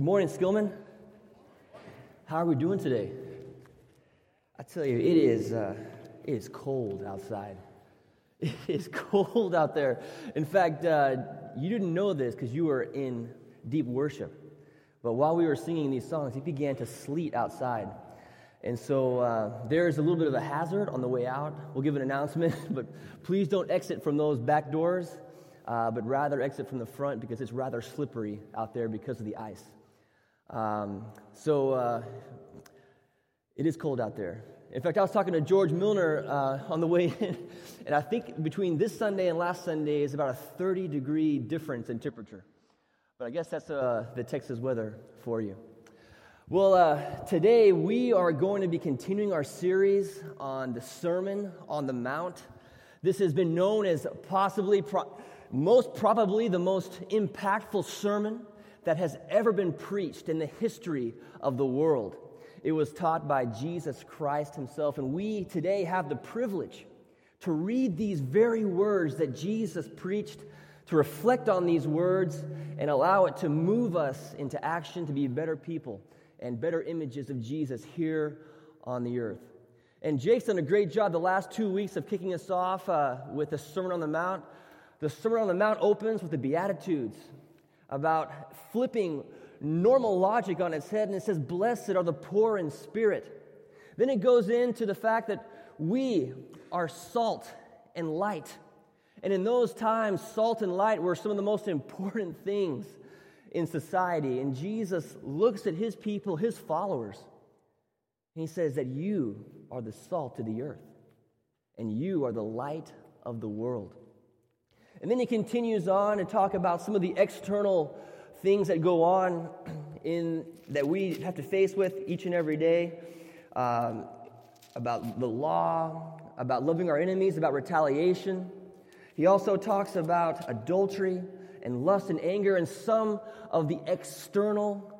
Good morning, Skillman. How are we doing today? I tell you, it is, uh, it is cold outside. It is cold out there. In fact, uh, you didn't know this because you were in deep worship. But while we were singing these songs, it began to sleet outside. And so uh, there's a little bit of a hazard on the way out. We'll give an announcement, but please don't exit from those back doors, uh, but rather exit from the front because it's rather slippery out there because of the ice. Um, so uh, it is cold out there. In fact, I was talking to George Milner uh, on the way in, and I think between this Sunday and last Sunday is about a 30 degree difference in temperature. But I guess that's uh, the Texas weather for you. Well, uh, today we are going to be continuing our series on the Sermon on the Mount. This has been known as possibly, pro- most probably, the most impactful sermon that has ever been preached in the history of the world. It was taught by Jesus Christ himself, and we today have the privilege to read these very words that Jesus preached, to reflect on these words, and allow it to move us into action to be better people and better images of Jesus here on the earth. And Jake's done a great job the last two weeks of kicking us off uh, with the Sermon on the Mount. The Sermon on the Mount opens with the Beatitudes, about flipping normal logic on its head, and it says, Blessed are the poor in spirit. Then it goes into the fact that we are salt and light. And in those times, salt and light were some of the most important things in society. And Jesus looks at his people, his followers, and he says that you are the salt of the earth, and you are the light of the world. And then he continues on to talk about some of the external things that go on in that we have to face with each and every day. Um, about the law, about loving our enemies, about retaliation. He also talks about adultery and lust and anger and some of the external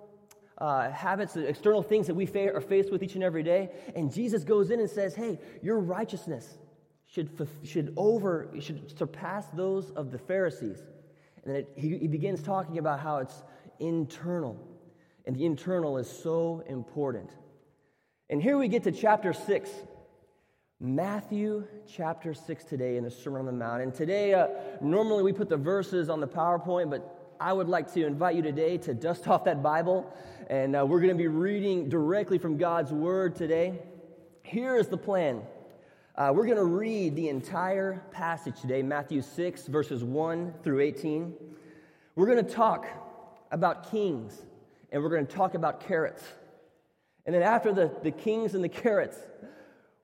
uh, habits, the external things that we fa- are faced with each and every day. And Jesus goes in and says, Hey, your righteousness should, should over should surpass those of the Pharisees. And then it, he, he begins talking about how it's internal, and the internal is so important. And here we get to chapter six, Matthew chapter six today in the Sermon on the Mount. And today, uh, normally we put the verses on the PowerPoint, but I would like to invite you today to dust off that Bible, and uh, we're going to be reading directly from God's Word today. Here is the plan. Uh, we're going to read the entire passage today, Matthew 6, verses 1 through 18. We're going to talk about kings, and we're going to talk about carrots. And then after the, the kings and the carrots,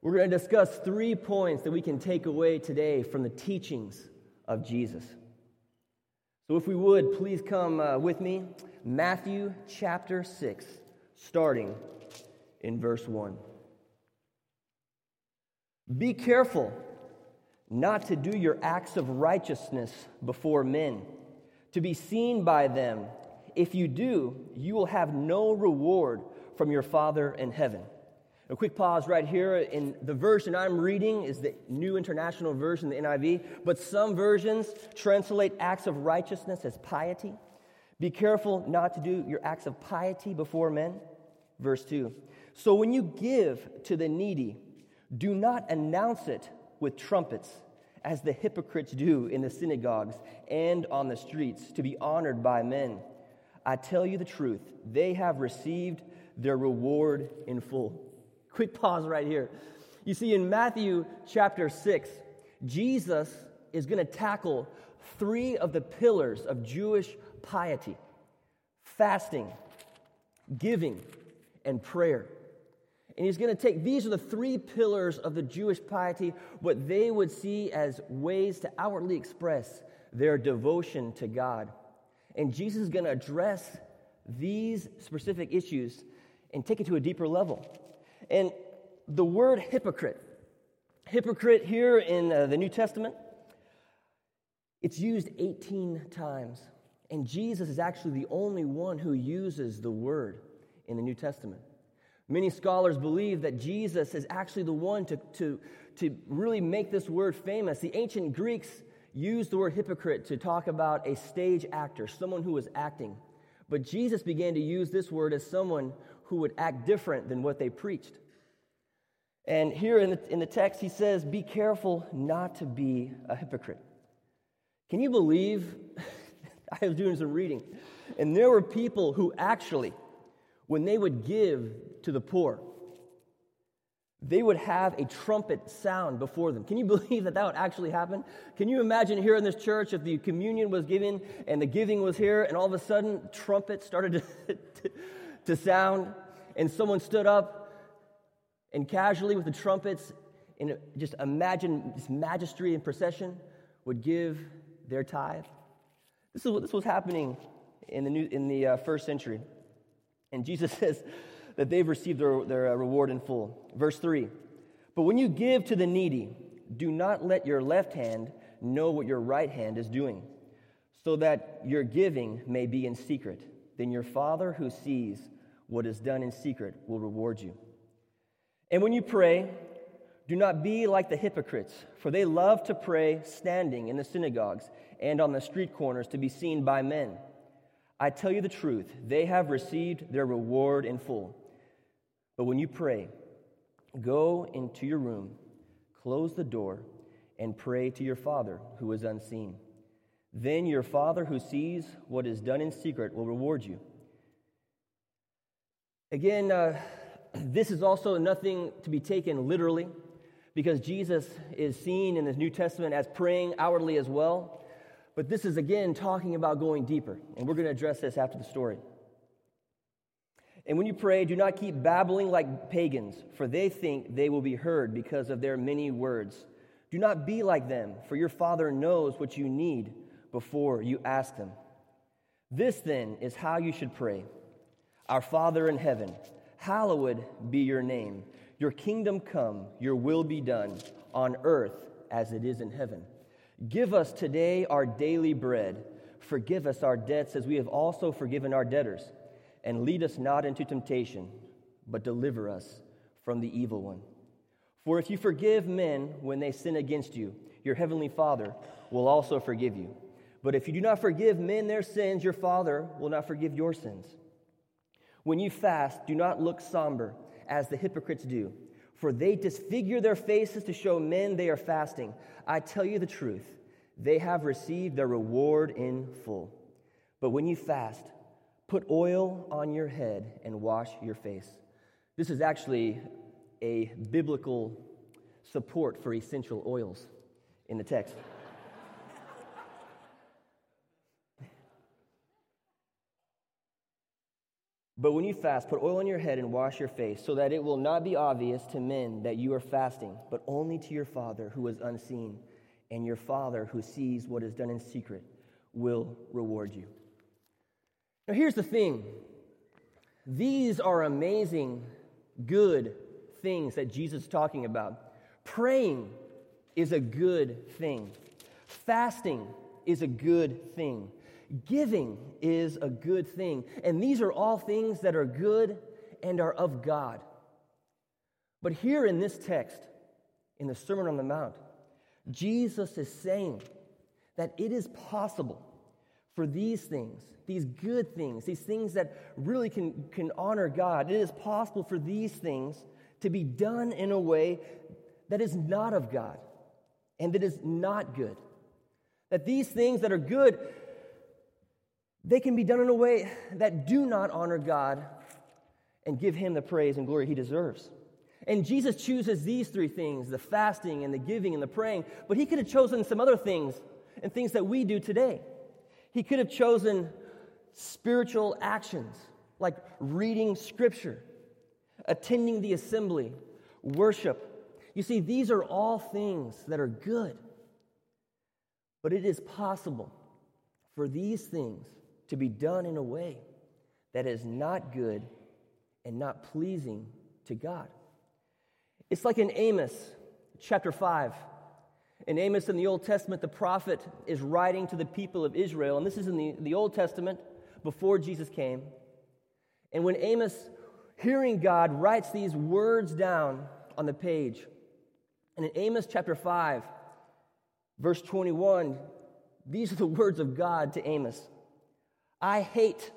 we're going to discuss three points that we can take away today from the teachings of Jesus. So, if we would, please come uh, with me. Matthew chapter 6, starting in verse 1. Be careful not to do your acts of righteousness before men, to be seen by them. If you do, you will have no reward from your Father in heaven. A quick pause right here. In the version I'm reading is the New International Version, the NIV, but some versions translate acts of righteousness as piety. Be careful not to do your acts of piety before men. Verse 2. So when you give to the needy, do not announce it with trumpets, as the hypocrites do in the synagogues and on the streets, to be honored by men. I tell you the truth, they have received their reward in full. Quick pause right here. You see, in Matthew chapter 6, Jesus is going to tackle three of the pillars of Jewish piety fasting, giving, and prayer. And he's going to take these are the three pillars of the Jewish piety, what they would see as ways to outwardly express their devotion to God. And Jesus is going to address these specific issues and take it to a deeper level. And the word hypocrite, hypocrite here in uh, the New Testament, it's used 18 times. And Jesus is actually the only one who uses the word in the New Testament. Many scholars believe that Jesus is actually the one to, to, to really make this word famous. The ancient Greeks used the word hypocrite to talk about a stage actor, someone who was acting. But Jesus began to use this word as someone who would act different than what they preached. And here in the, in the text, he says, Be careful not to be a hypocrite. Can you believe? I was doing some reading, and there were people who actually, when they would give to the poor, they would have a trumpet sound before them. Can you believe that that would actually happen? Can you imagine here in this church if the communion was given and the giving was here, and all of a sudden trumpets started to, to, sound, and someone stood up and casually with the trumpets, and just imagine this majesty and procession would give their tithe? This is what this was happening in the, new, in the uh, first century. And Jesus says, that they've received their, their uh, reward in full. Verse 3 But when you give to the needy, do not let your left hand know what your right hand is doing, so that your giving may be in secret. Then your Father who sees what is done in secret will reward you. And when you pray, do not be like the hypocrites, for they love to pray standing in the synagogues and on the street corners to be seen by men. I tell you the truth, they have received their reward in full. But when you pray, go into your room, close the door, and pray to your Father who is unseen. Then your Father who sees what is done in secret will reward you. Again, uh, this is also nothing to be taken literally because Jesus is seen in the New Testament as praying outwardly as well. But this is again talking about going deeper, and we're going to address this after the story. And when you pray, do not keep babbling like pagans, for they think they will be heard because of their many words. Do not be like them, for your Father knows what you need before you ask Him. This then is how you should pray Our Father in heaven, hallowed be your name. Your kingdom come, your will be done, on earth as it is in heaven. Give us today our daily bread. Forgive us our debts as we have also forgiven our debtors and lead us not into temptation, but deliver us from the evil one. For if you forgive men when they sin against you, your heavenly Father will also forgive you. But if you do not forgive men their sins, your Father will not forgive your sins. When you fast, do not look somber as the hypocrites do, for they disfigure their faces to show men they are fasting. I tell you the truth, they have received their reward in full. But when you fast, Put oil on your head and wash your face. This is actually a biblical support for essential oils in the text. But when you fast, put oil on your head and wash your face, so that it will not be obvious to men that you are fasting, but only to your Father who is unseen. And your Father who sees what is done in secret will reward you. Now, here's the thing these are amazing, good things that Jesus is talking about. Praying is a good thing, fasting is a good thing, giving is a good thing. And these are all things that are good and are of God. But here in this text, in the Sermon on the Mount, Jesus is saying that it is possible for these things, these good things, these things that really can, can honor God, it is possible for these things to be done in a way that is not of God and that is not good. That these things that are good, they can be done in a way that do not honor God and give him the praise and glory he deserves. And Jesus chooses these three things the fasting and the giving and the praying, but he could have chosen some other things and things that we do today. He could have chosen spiritual actions like reading scripture, attending the assembly, worship. You see, these are all things that are good. But it is possible for these things to be done in a way that is not good and not pleasing to God. It's like in Amos chapter 5. In Amos in the Old Testament, the prophet is writing to the people of Israel, and this is in the, the Old Testament before Jesus came. And when Amos, hearing God, writes these words down on the page, and in Amos chapter 5, verse 21, these are the words of God to Amos I hate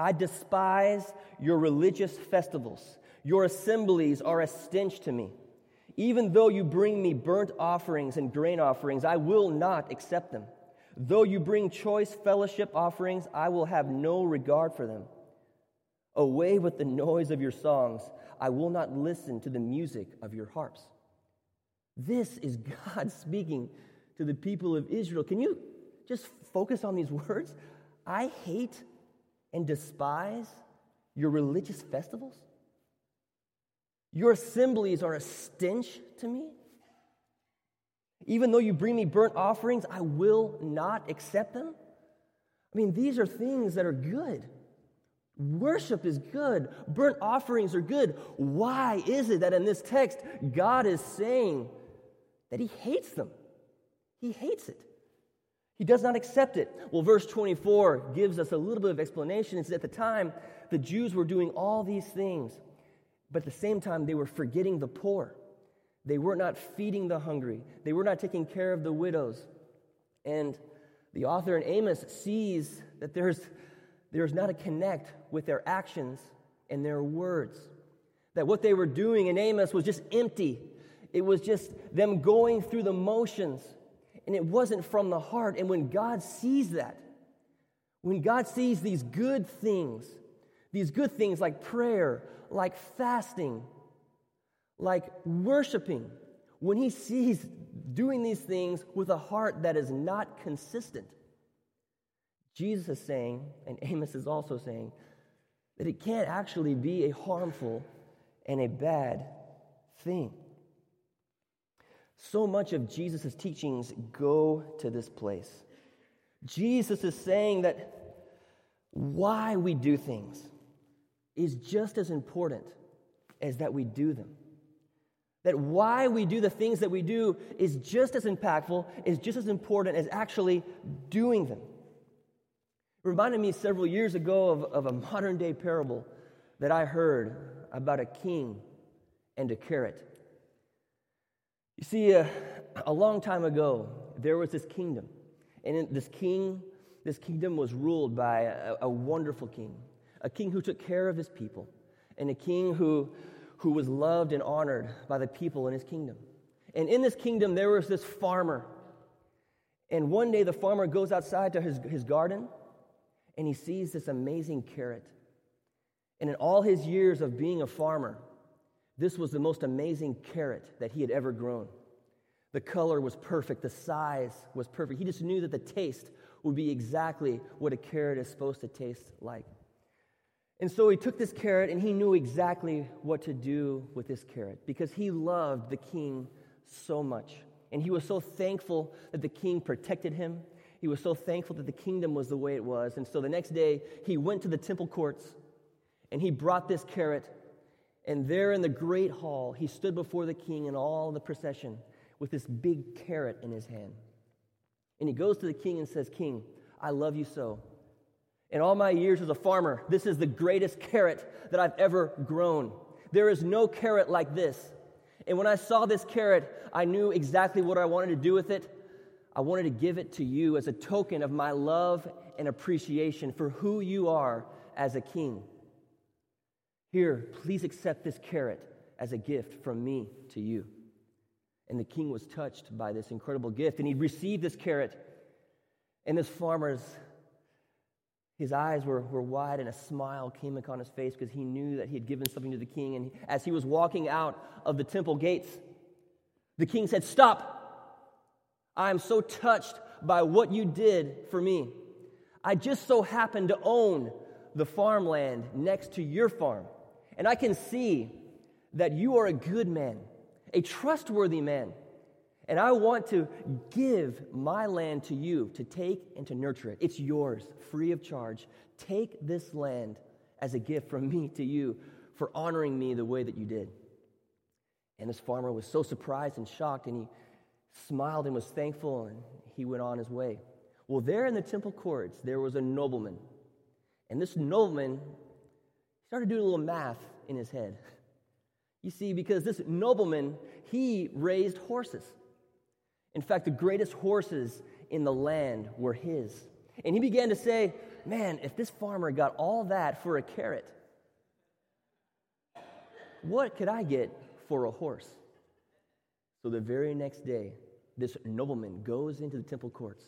I despise your religious festivals. Your assemblies are a stench to me. Even though you bring me burnt offerings and grain offerings, I will not accept them. Though you bring choice fellowship offerings, I will have no regard for them. Away with the noise of your songs. I will not listen to the music of your harps. This is God speaking to the people of Israel. Can you just focus on these words? I hate and despise your religious festivals. Your assemblies are a stench to me. Even though you bring me burnt offerings, I will not accept them. I mean, these are things that are good. Worship is good. Burnt offerings are good. Why is it that in this text, God is saying that He hates them? He hates it. He does not accept it. Well, verse 24 gives us a little bit of explanation. It's at the time the Jews were doing all these things, but at the same time they were forgetting the poor. They were not feeding the hungry. They were not taking care of the widows. And the author in Amos sees that there's, there's not a connect with their actions and their words. That what they were doing in Amos was just empty. It was just them going through the motions and it wasn't from the heart. And when God sees that, when God sees these good things, these good things like prayer, like fasting, like worshiping, when He sees doing these things with a heart that is not consistent, Jesus is saying, and Amos is also saying, that it can't actually be a harmful and a bad thing. So much of Jesus' teachings go to this place. Jesus is saying that why we do things is just as important as that we do them. That why we do the things that we do is just as impactful, is just as important as actually doing them. It reminded me several years ago of, of a modern day parable that I heard about a king and a carrot. You see, uh, a long time ago, there was this kingdom. And this king, this kingdom was ruled by a, a wonderful king, a king who took care of his people, and a king who, who was loved and honored by the people in his kingdom. And in this kingdom, there was this farmer. And one day, the farmer goes outside to his, his garden and he sees this amazing carrot. And in all his years of being a farmer, this was the most amazing carrot that he had ever grown. The color was perfect, the size was perfect. He just knew that the taste would be exactly what a carrot is supposed to taste like. And so he took this carrot and he knew exactly what to do with this carrot because he loved the king so much. And he was so thankful that the king protected him. He was so thankful that the kingdom was the way it was. And so the next day, he went to the temple courts and he brought this carrot and there in the great hall, he stood before the king and all the procession with this big carrot in his hand. And he goes to the king and says, King, I love you so. In all my years as a farmer, this is the greatest carrot that I've ever grown. There is no carrot like this. And when I saw this carrot, I knew exactly what I wanted to do with it. I wanted to give it to you as a token of my love and appreciation for who you are as a king. Here, please accept this carrot as a gift from me to you. And the king was touched by this incredible gift, and he received this carrot. And this farmer's, his eyes were, were wide, and a smile came upon his face because he knew that he had given something to the king. And as he was walking out of the temple gates, the king said, Stop! I am so touched by what you did for me. I just so happen to own the farmland next to your farm. And I can see that you are a good man, a trustworthy man. And I want to give my land to you to take and to nurture it. It's yours, free of charge. Take this land as a gift from me to you for honoring me the way that you did. And this farmer was so surprised and shocked, and he smiled and was thankful, and he went on his way. Well, there in the temple courts, there was a nobleman. And this nobleman started doing a little math in his head. You see, because this nobleman, he raised horses. In fact, the greatest horses in the land were his. And he began to say, man, if this farmer got all that for a carrot, what could I get for a horse? So the very next day, this nobleman goes into the temple courts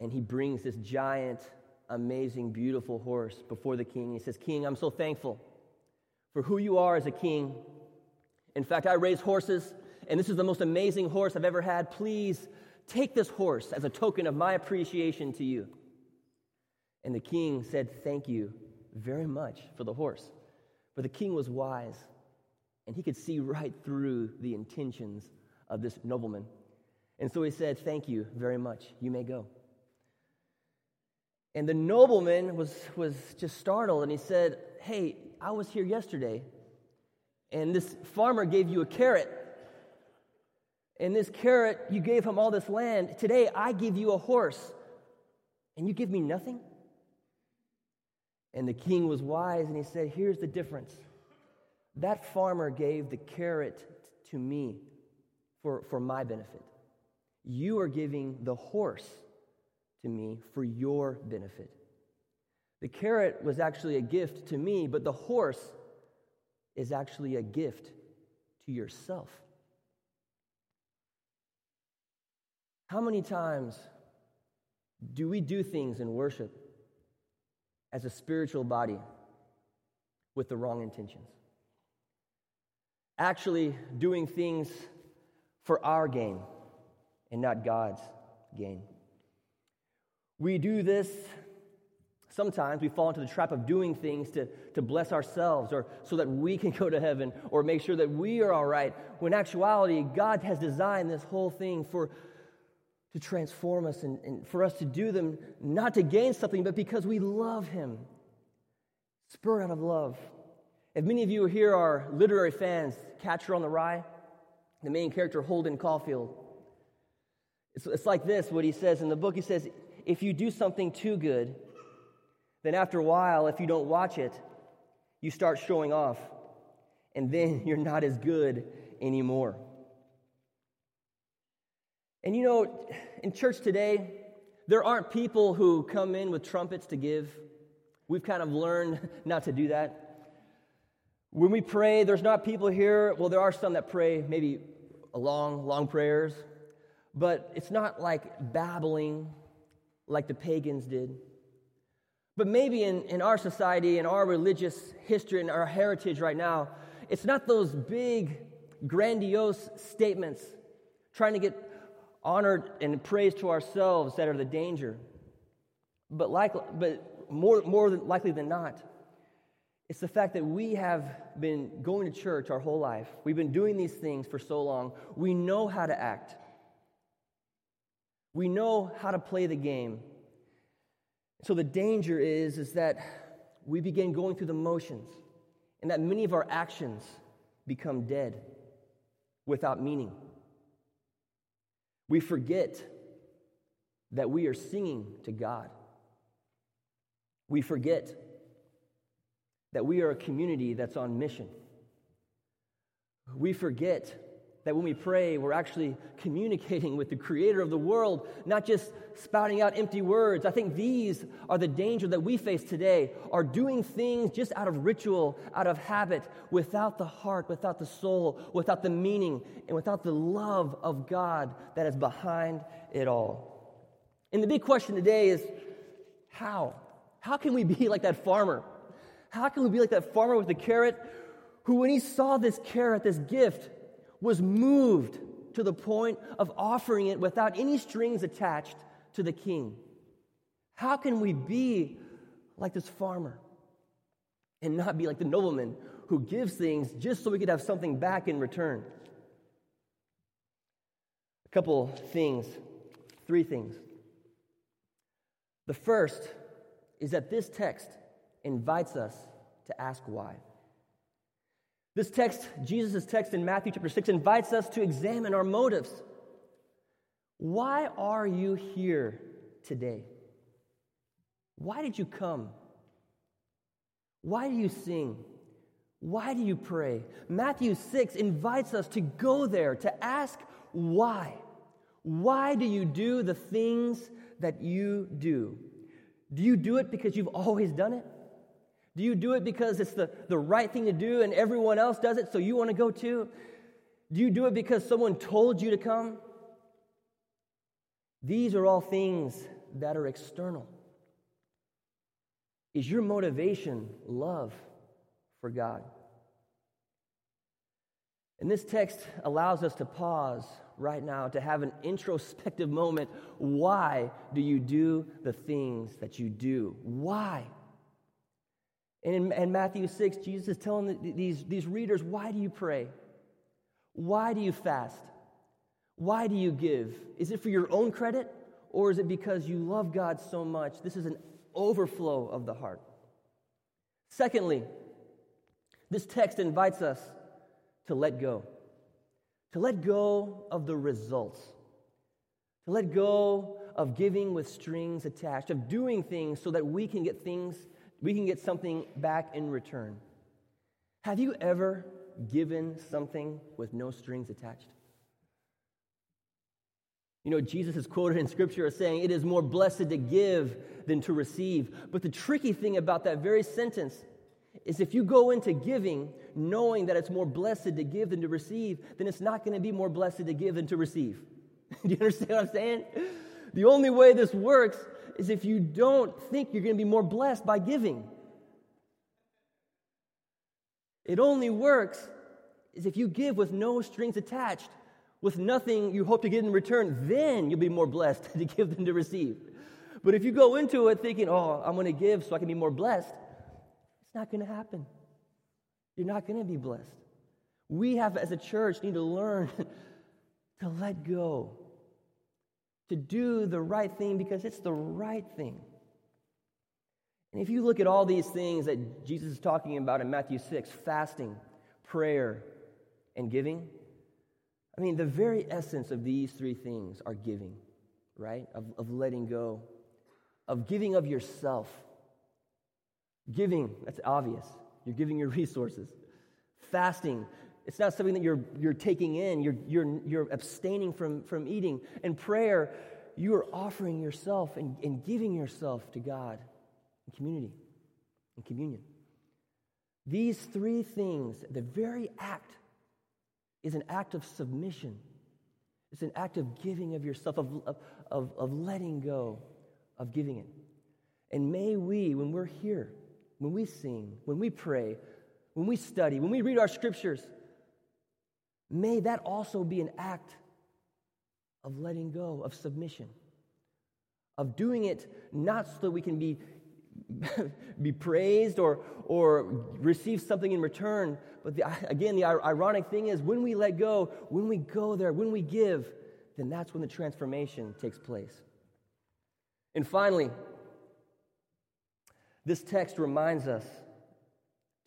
and he brings this giant, amazing, beautiful horse before the king. He says, King, I'm so thankful for who you are as a king. In fact, I raise horses, and this is the most amazing horse I've ever had. Please take this horse as a token of my appreciation to you. And the king said, Thank you very much for the horse. But the king was wise, and he could see right through the intentions of this nobleman. And so he said, Thank you very much. You may go. And the nobleman was, was just startled and he said, Hey, I was here yesterday, and this farmer gave you a carrot. And this carrot, you gave him all this land. Today, I give you a horse, and you give me nothing? And the king was wise and he said, Here's the difference. That farmer gave the carrot to me for, for my benefit. You are giving the horse to me for your benefit. The carrot was actually a gift to me, but the horse is actually a gift to yourself. How many times do we do things in worship as a spiritual body with the wrong intentions. Actually, doing things for our gain and not God's gain. We do this sometimes, we fall into the trap of doing things to, to bless ourselves or so that we can go to heaven or make sure that we are all right. When actuality, God has designed this whole thing for to transform us and, and for us to do them not to gain something, but because we love Him. Spur out of love. If many of you here are literary fans, Catcher on the Rye, the main character, Holden Caulfield, it's, it's like this what he says in the book. He says, If you do something too good, then after a while, if you don't watch it, you start showing off, and then you're not as good anymore. And you know, in church today, there aren't people who come in with trumpets to give. We've kind of learned not to do that. When we pray, there's not people here, well, there are some that pray maybe long, long prayers, but it's not like babbling like the pagans did. But maybe in, in our society, in our religious history, in our heritage right now, it's not those big, grandiose statements trying to get honored and praise to ourselves that are the danger. But, like, but more, more likely than not, it's the fact that we have been going to church our whole life. We've been doing these things for so long. We know how to act. We know how to play the game. So the danger is, is that we begin going through the motions and that many of our actions become dead without meaning. We forget that we are singing to God. We forget that we are a community that's on mission. We forget that when we pray, we're actually communicating with the creator of the world, not just spouting out empty words. I think these are the danger that we face today, are doing things just out of ritual, out of habit, without the heart, without the soul, without the meaning, and without the love of God that is behind it all. And the big question today is how? How can we be like that farmer? How can we be like that farmer with the carrot who, when he saw this carrot, this gift, was moved to the point of offering it without any strings attached to the king. How can we be like this farmer and not be like the nobleman who gives things just so we could have something back in return? A couple things, three things. The first is that this text invites us to ask why. This text, Jesus' text in Matthew chapter 6, invites us to examine our motives. Why are you here today? Why did you come? Why do you sing? Why do you pray? Matthew 6 invites us to go there, to ask why. Why do you do the things that you do? Do you do it because you've always done it? Do you do it because it's the, the right thing to do and everyone else does it, so you want to go too? Do you do it because someone told you to come? These are all things that are external. Is your motivation love for God? And this text allows us to pause right now to have an introspective moment. Why do you do the things that you do? Why? And in, in Matthew 6, Jesus is telling the, these, these readers, why do you pray? Why do you fast? Why do you give? Is it for your own credit or is it because you love God so much? This is an overflow of the heart. Secondly, this text invites us to let go, to let go of the results, to let go of giving with strings attached, of doing things so that we can get things, we can get something back in return. Have you ever given something with no strings attached? You know, Jesus is quoted in Scripture as saying, It is more blessed to give than to receive. But the tricky thing about that very sentence is if you go into giving knowing that it's more blessed to give than to receive, then it's not going to be more blessed to give than to receive. Do you understand what I'm saying? The only way this works is if you don't think you're going to be more blessed by giving. It only works is if you give with no strings attached with nothing you hope to get in return, then you'll be more blessed to give than to receive. But if you go into it thinking, oh, I'm going to give so I can be more blessed, it's not going to happen. You're not going to be blessed. We have, as a church, need to learn to let go, to do the right thing because it's the right thing. And if you look at all these things that Jesus is talking about in Matthew 6 fasting, prayer, and giving I mean, the very essence of these three things are giving, right? Of, of letting go, of giving of yourself. Giving, that's obvious. You're giving your resources. Fasting, it's not something that you're, you're taking in, you're, you're, you're abstaining from, from eating. And prayer, you are offering yourself and, and giving yourself to God in community, in communion. These three things, the very act is an act of submission. It's an act of giving of yourself, of, of, of letting go, of giving it. And may we, when we're here, when we sing, when we pray, when we study, when we read our scriptures, may that also be an act of letting go, of submission, of doing it not so that we can be be praised or, or receive something in return. But the, again, the ironic thing is when we let go, when we go there, when we give, then that's when the transformation takes place. And finally, this text reminds us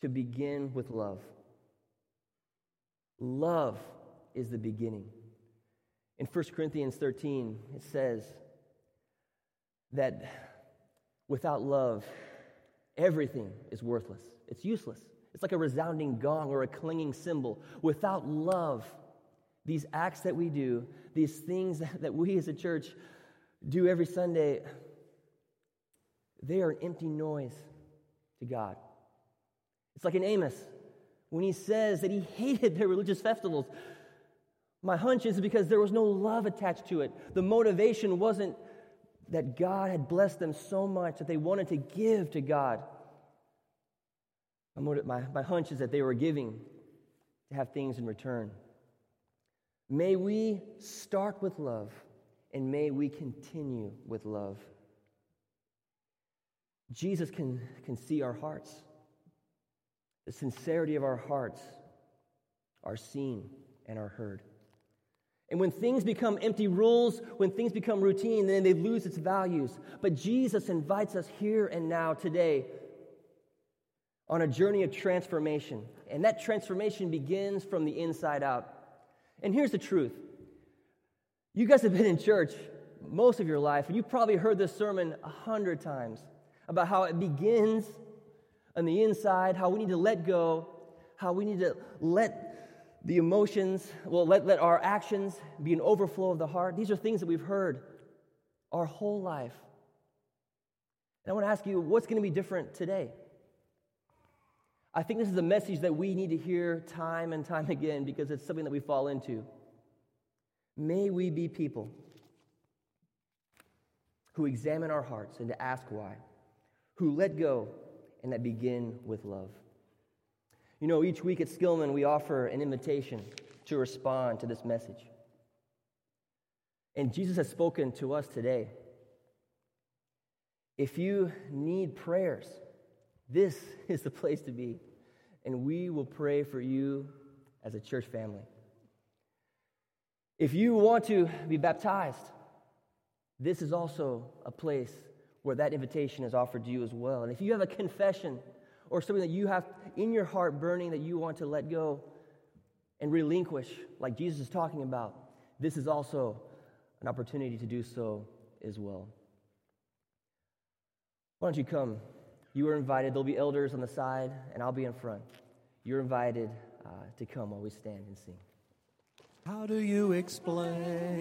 to begin with love. Love is the beginning. In 1 Corinthians 13, it says that Without love, everything is worthless. It's useless. It's like a resounding gong or a clinging cymbal. Without love, these acts that we do, these things that we as a church do every Sunday, they are an empty noise to God. It's like an Amos when he says that he hated their religious festivals. My hunch is because there was no love attached to it. The motivation wasn't that God had blessed them so much that they wanted to give to God. My, my hunch is that they were giving to have things in return. May we start with love and may we continue with love. Jesus can, can see our hearts. The sincerity of our hearts are seen and are heard. And when things become empty rules, when things become routine, then they lose its values. But Jesus invites us here and now today on a journey of transformation. And that transformation begins from the inside out. And here's the truth you guys have been in church most of your life, and you've probably heard this sermon a hundred times about how it begins on the inside, how we need to let go, how we need to let the emotions, well, let, let our actions be an overflow of the heart. These are things that we've heard our whole life. And I want to ask you, what's going to be different today? I think this is a message that we need to hear time and time again because it's something that we fall into. May we be people who examine our hearts and to ask why, who let go and that begin with love. You know, each week at Skillman, we offer an invitation to respond to this message. And Jesus has spoken to us today. If you need prayers, this is the place to be. And we will pray for you as a church family. If you want to be baptized, this is also a place where that invitation is offered to you as well. And if you have a confession or something that you have in your heart burning that you want to let go and relinquish, like Jesus is talking about, this is also an opportunity to do so as well. Why don't you come? You are invited. There'll be elders on the side, and I'll be in front. You're invited uh, to come while we stand and sing. How do you explain?